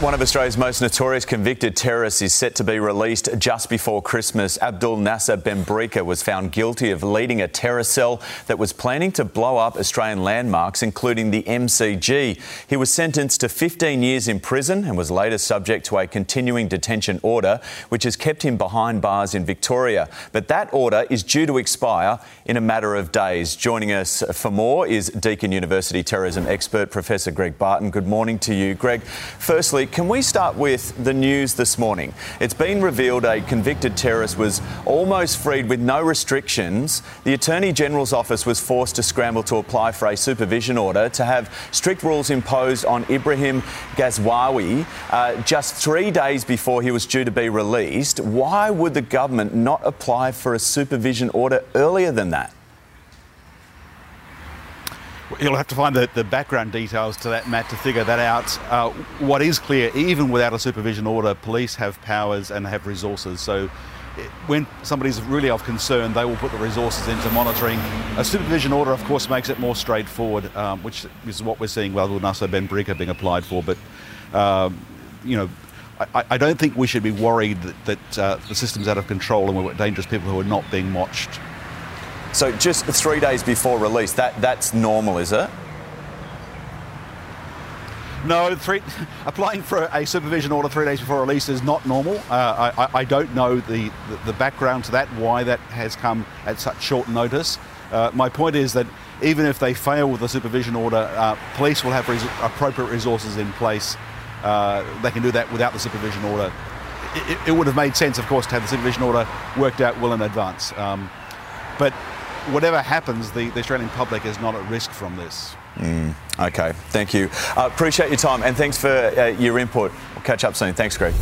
One of Australia's most notorious convicted terrorists is set to be released just before Christmas. Abdul Nasser Benbrika was found guilty of leading a terror cell that was planning to blow up Australian landmarks, including the MCG. He was sentenced to 15 years in prison and was later subject to a continuing detention order, which has kept him behind bars in Victoria. But that order is due to expire in a matter of days. Joining us for more is Deakin University terrorism expert Professor Greg Barton. Good morning to you, Greg. Firstly, can we start with the news this morning? It's been revealed a convicted terrorist was almost freed with no restrictions. The Attorney General's office was forced to scramble to apply for a supervision order to have strict rules imposed on Ibrahim Ghazwawi uh, just three days before he was due to be released. Why would the government not apply for a supervision order earlier than that? You'll have to find the, the background details to that, Matt, to figure that out. Uh, what is clear, even without a supervision order, police have powers and have resources. So when somebody's really of concern, they will put the resources into monitoring. A supervision order, of course, makes it more straightforward, um, which is what we're seeing with Nasser Benbrika being applied for. But, um, you know, I, I, don't think we should be worried that, that uh, the system's out of control and got dangerous people who are not being watched. So just three days before release, that, that's normal, is it? No, three, applying for a supervision order three days before release is not normal. Uh, I, I, don't know the, the, background to that, why that has come at such short notice. Uh, my point is that even if they fail with the supervision order, uh, police will have res- appropriate resources in place. Uh, they can do that without the supervision order. It, it, would have made sense, of course, to have the supervision order worked out well in advance. Um, but whatever happens, the, the, Australian public is not at risk from this. Mm, okay, thank you. Uh, appreciate your time and thanks for uh, your input. We'll catch up soon. Thanks, Greg.